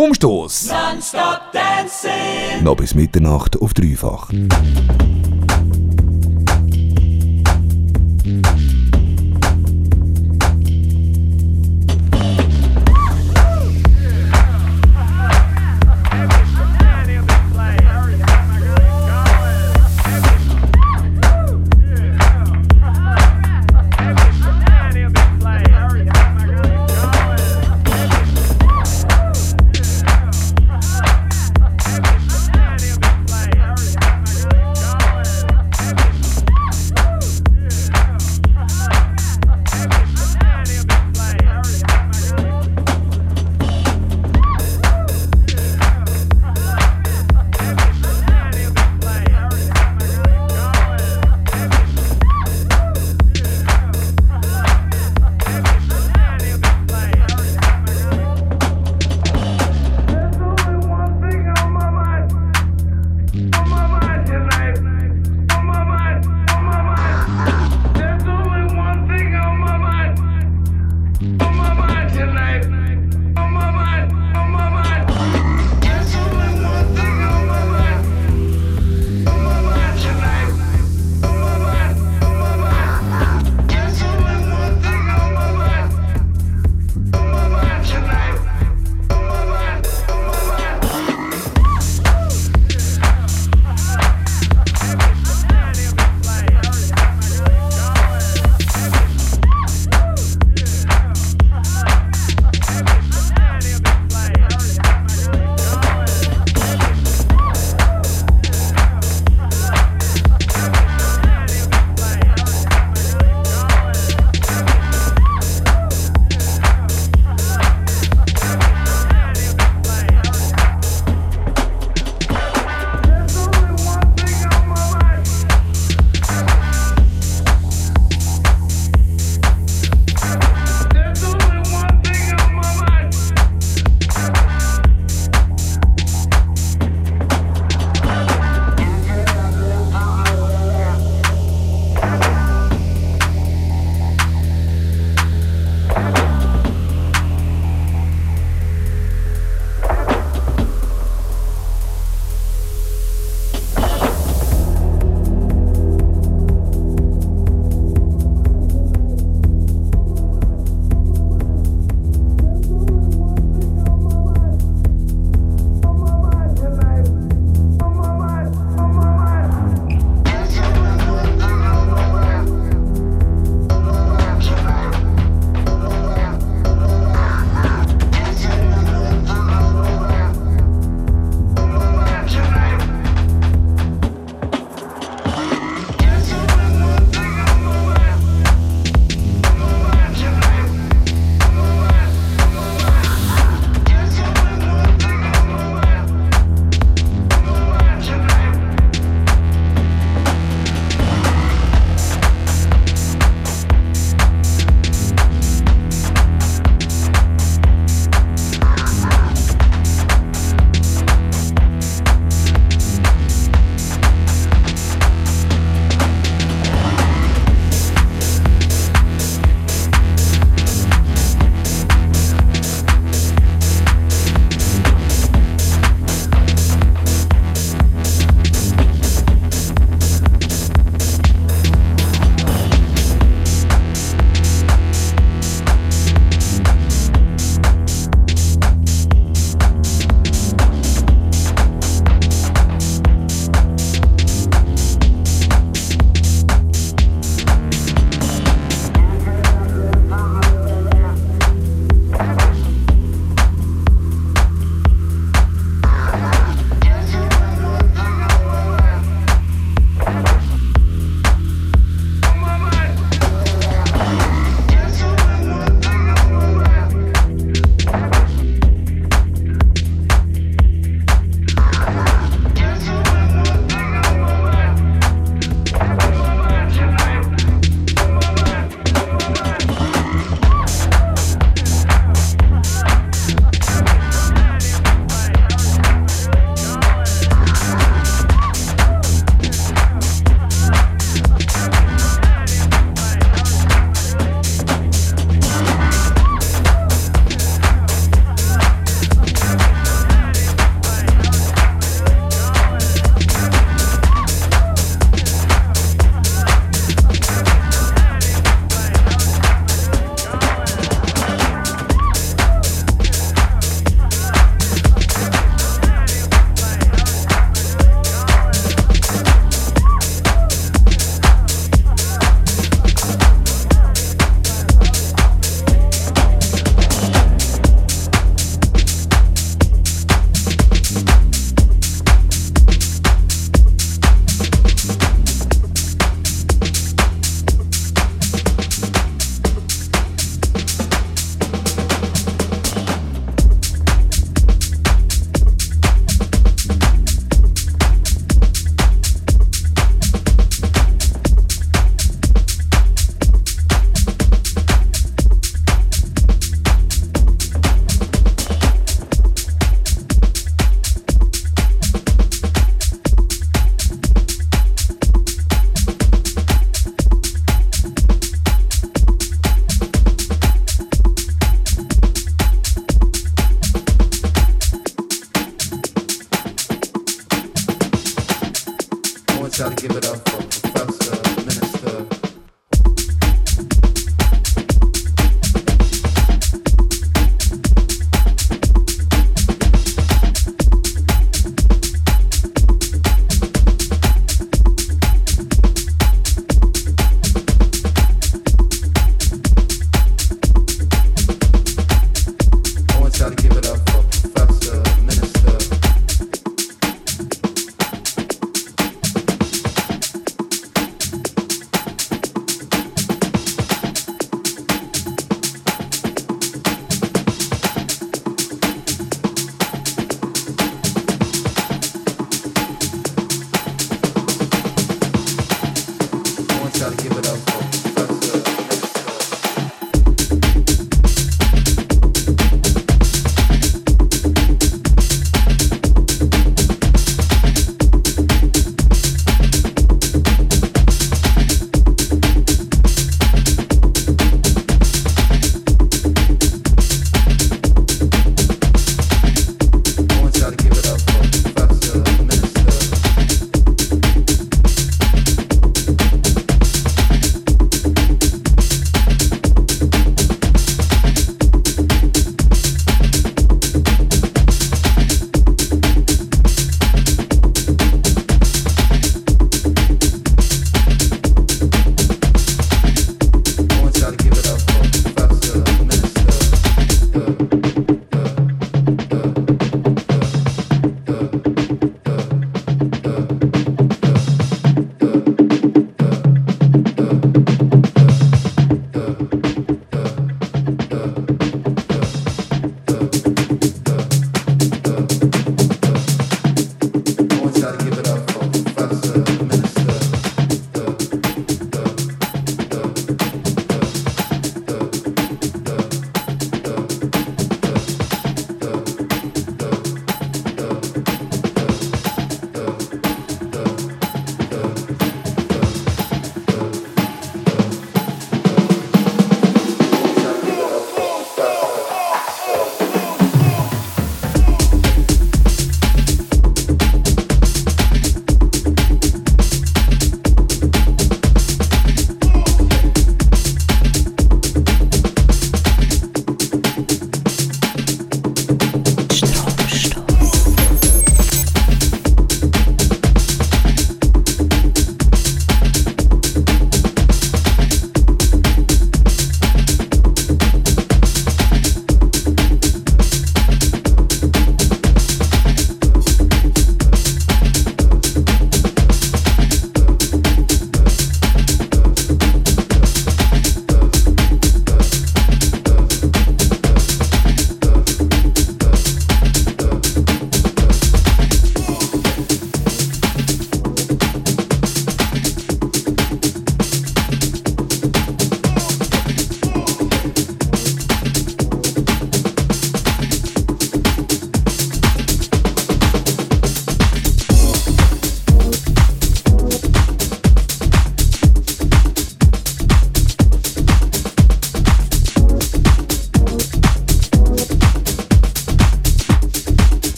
Umstoß. Noch bis Mitternacht auf dreifach.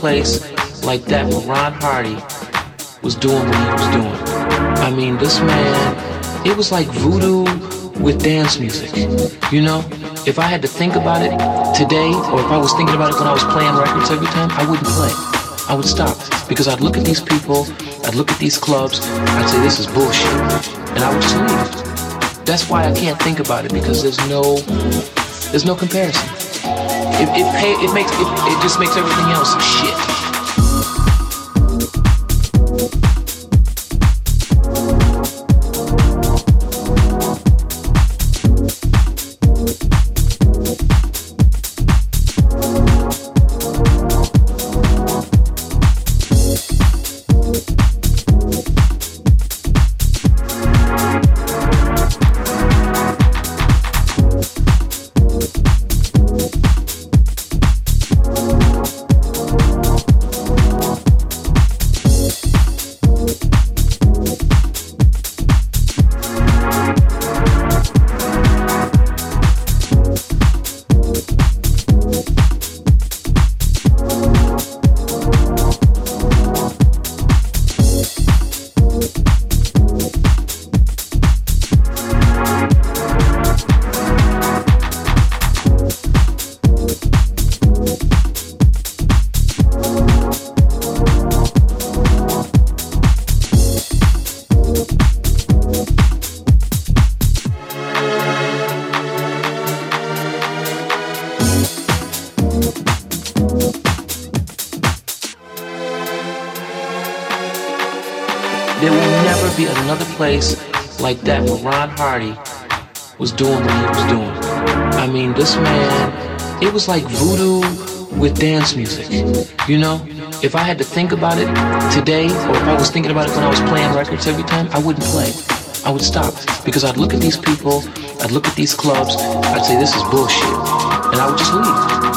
Place like that where Ron Hardy was doing what he was doing. I mean, this man, it was like voodoo with dance music. You know, if I had to think about it today, or if I was thinking about it when I was playing records every time, I wouldn't play. I would stop because I'd look at these people, I'd look at these clubs, I'd say this is bullshit, and I would just leave. That's why I can't think about it because there's no, there's no comparison. It, it, pay, it makes it, it just makes everything else shit. It was like voodoo with dance music. You know, if I had to think about it today, or if I was thinking about it when I was playing records every time, I wouldn't play. I would stop because I'd look at these people, I'd look at these clubs, I'd say, this is bullshit. And I would just leave.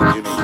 you know.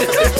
Okay.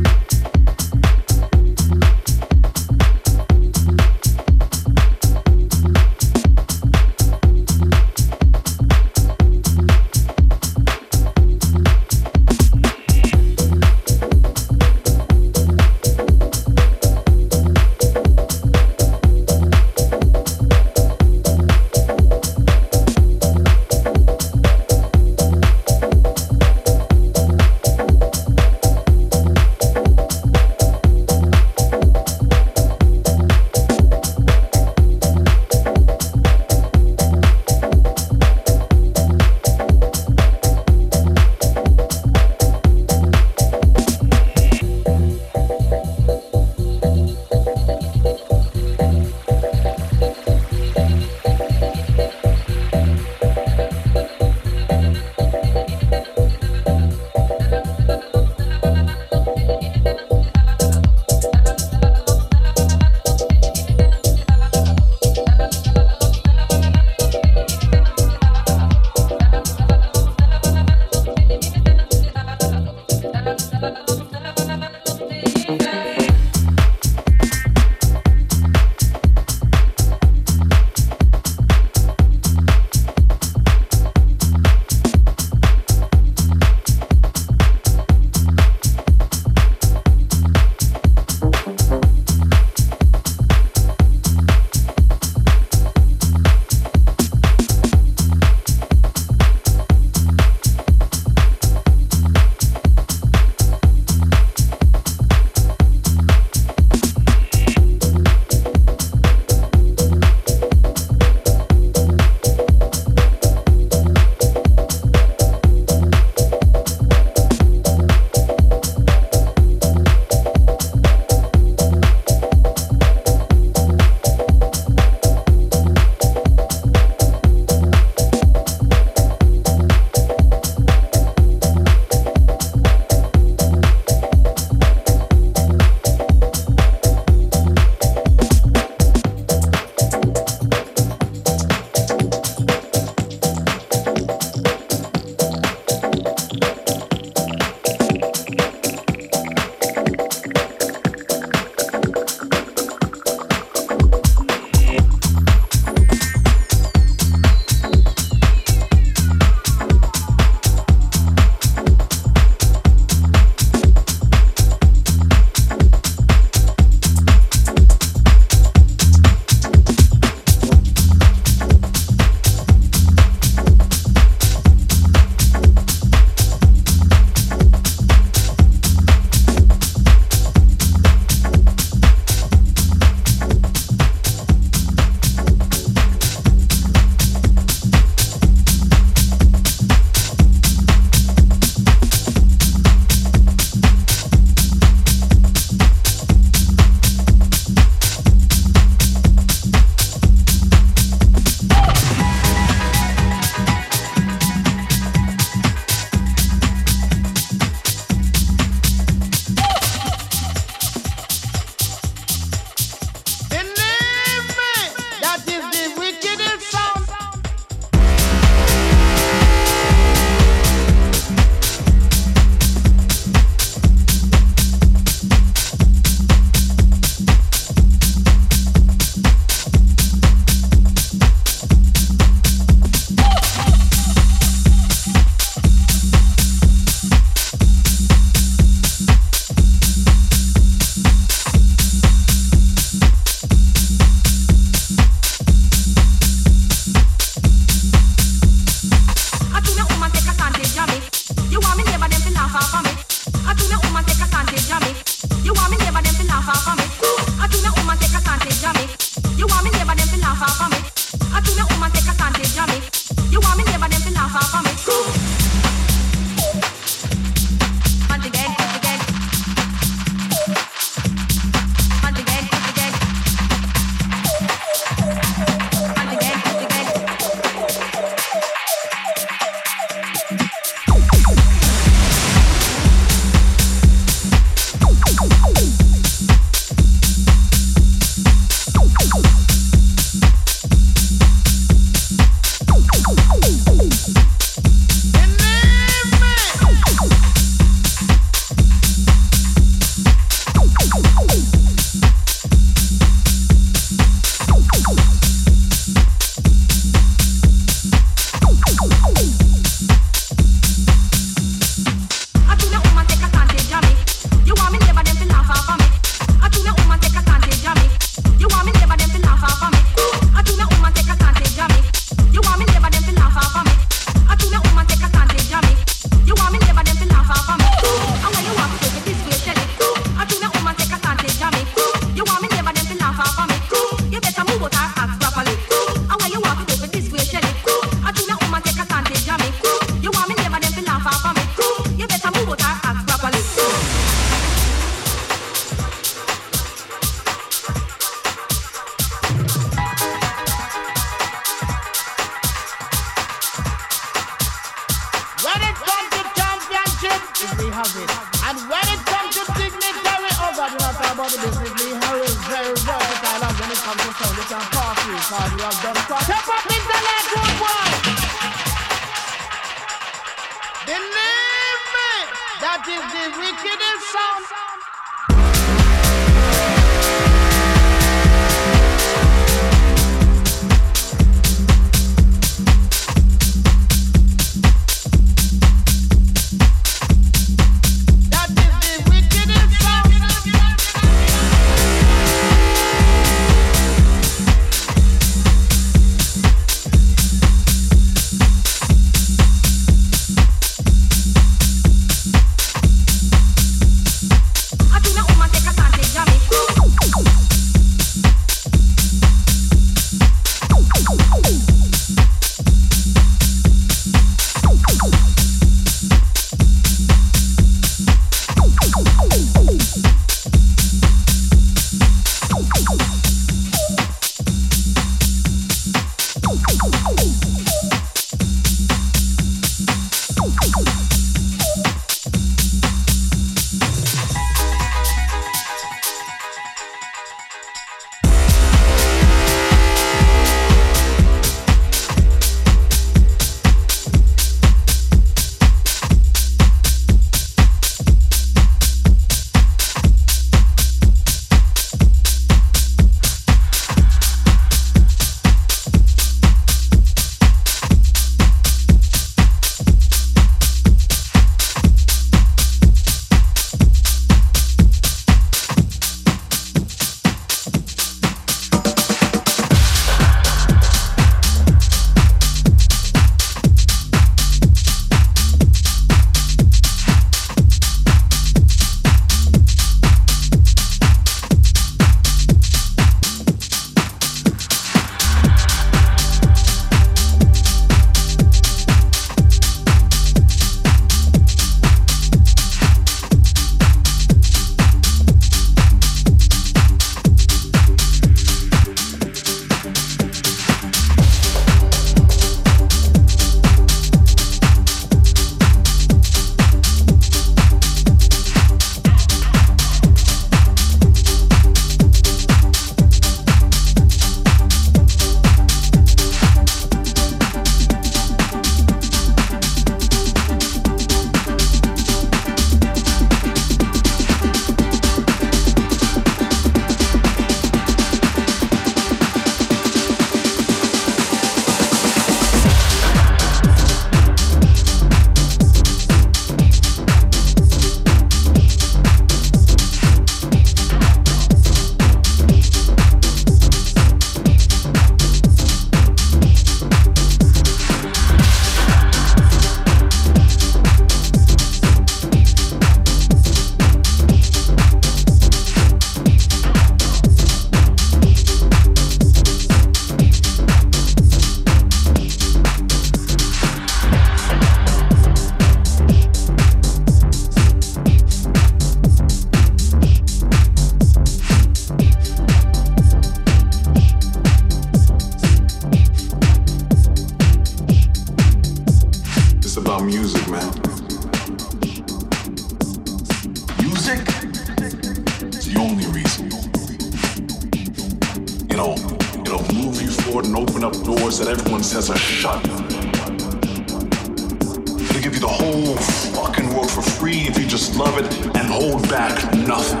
whole fucking world for free if you just love it and hold back nothing.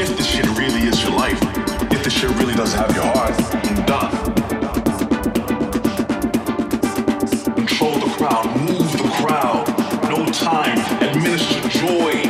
If this shit really is your life, if this shit really does have your heart, then done. Control the crowd, move the crowd, no time, administer joy.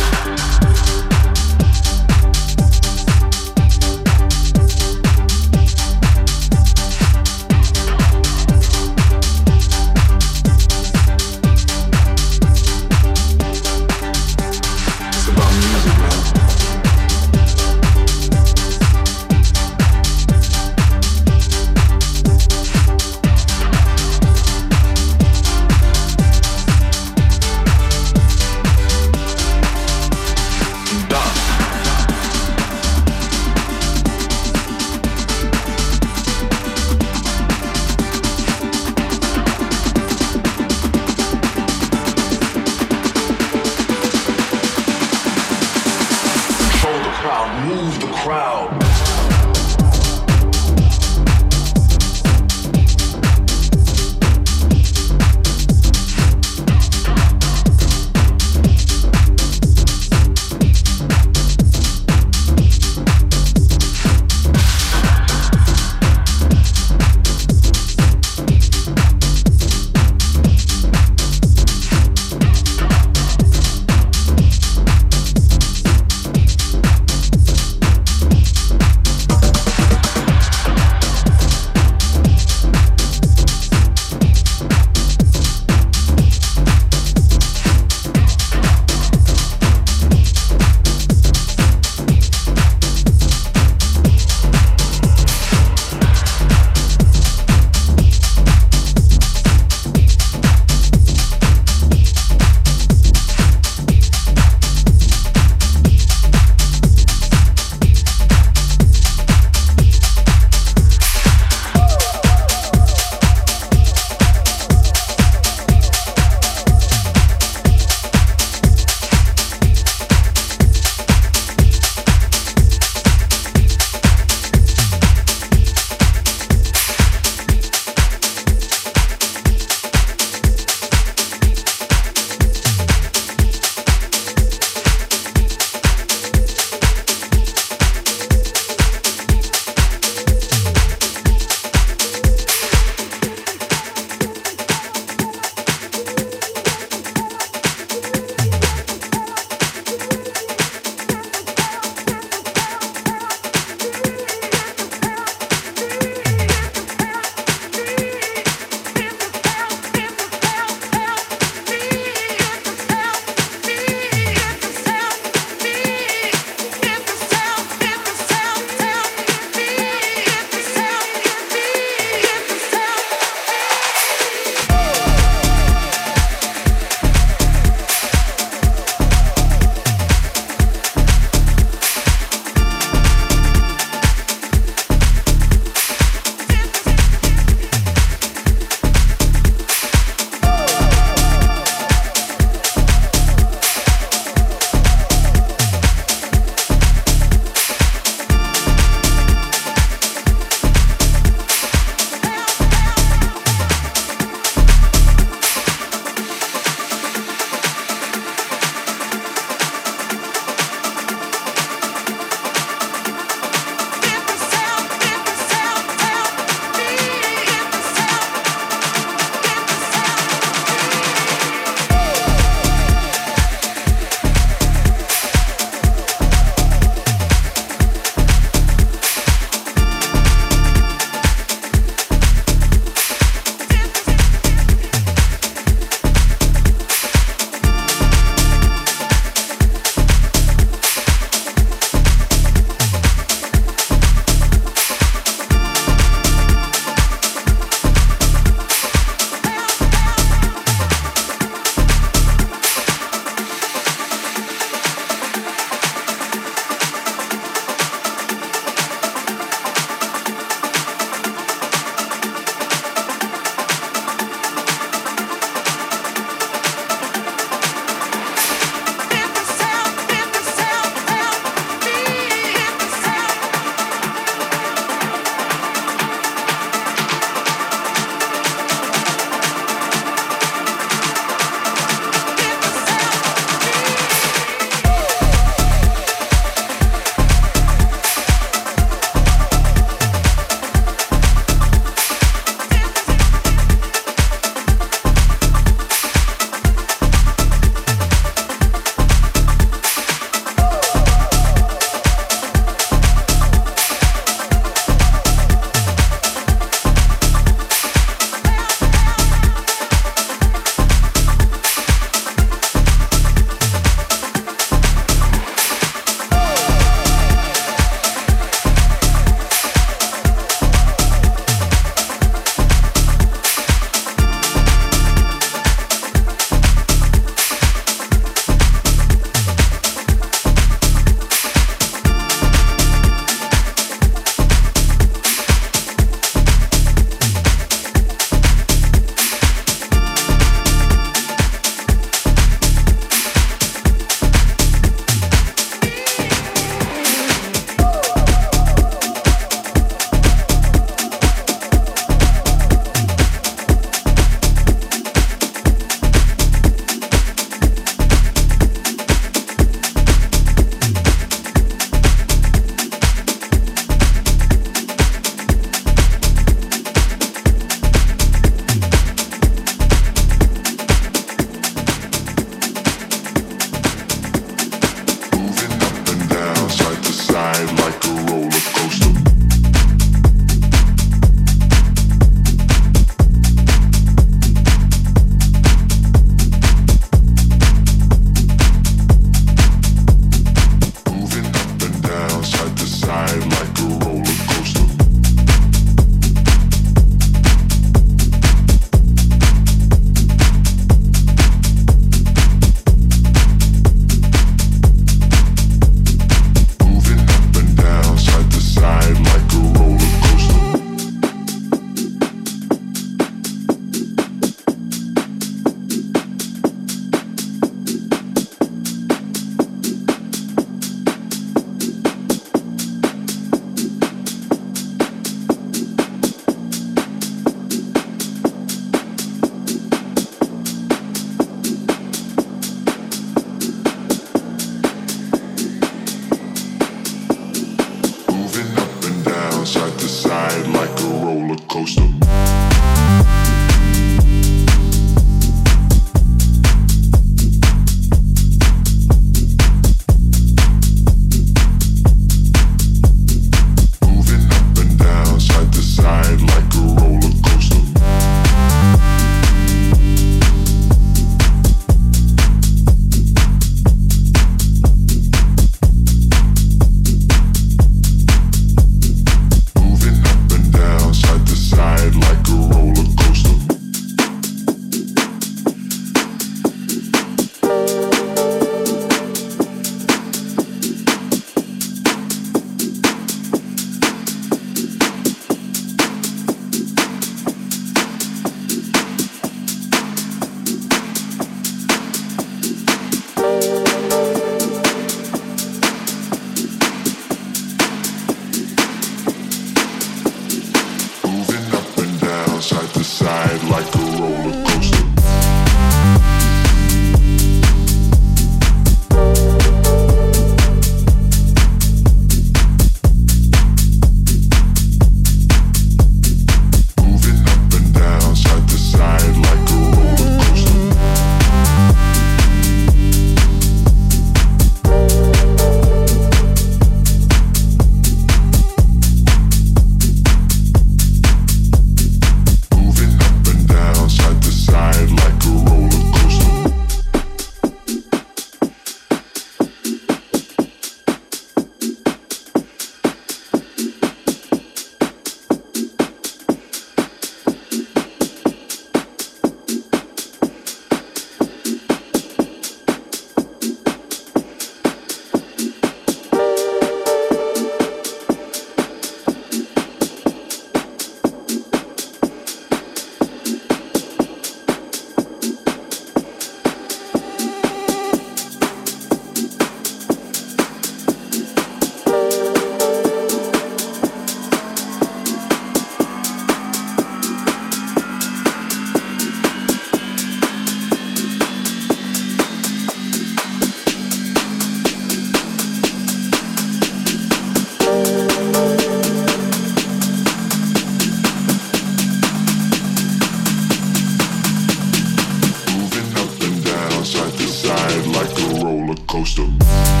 Coast of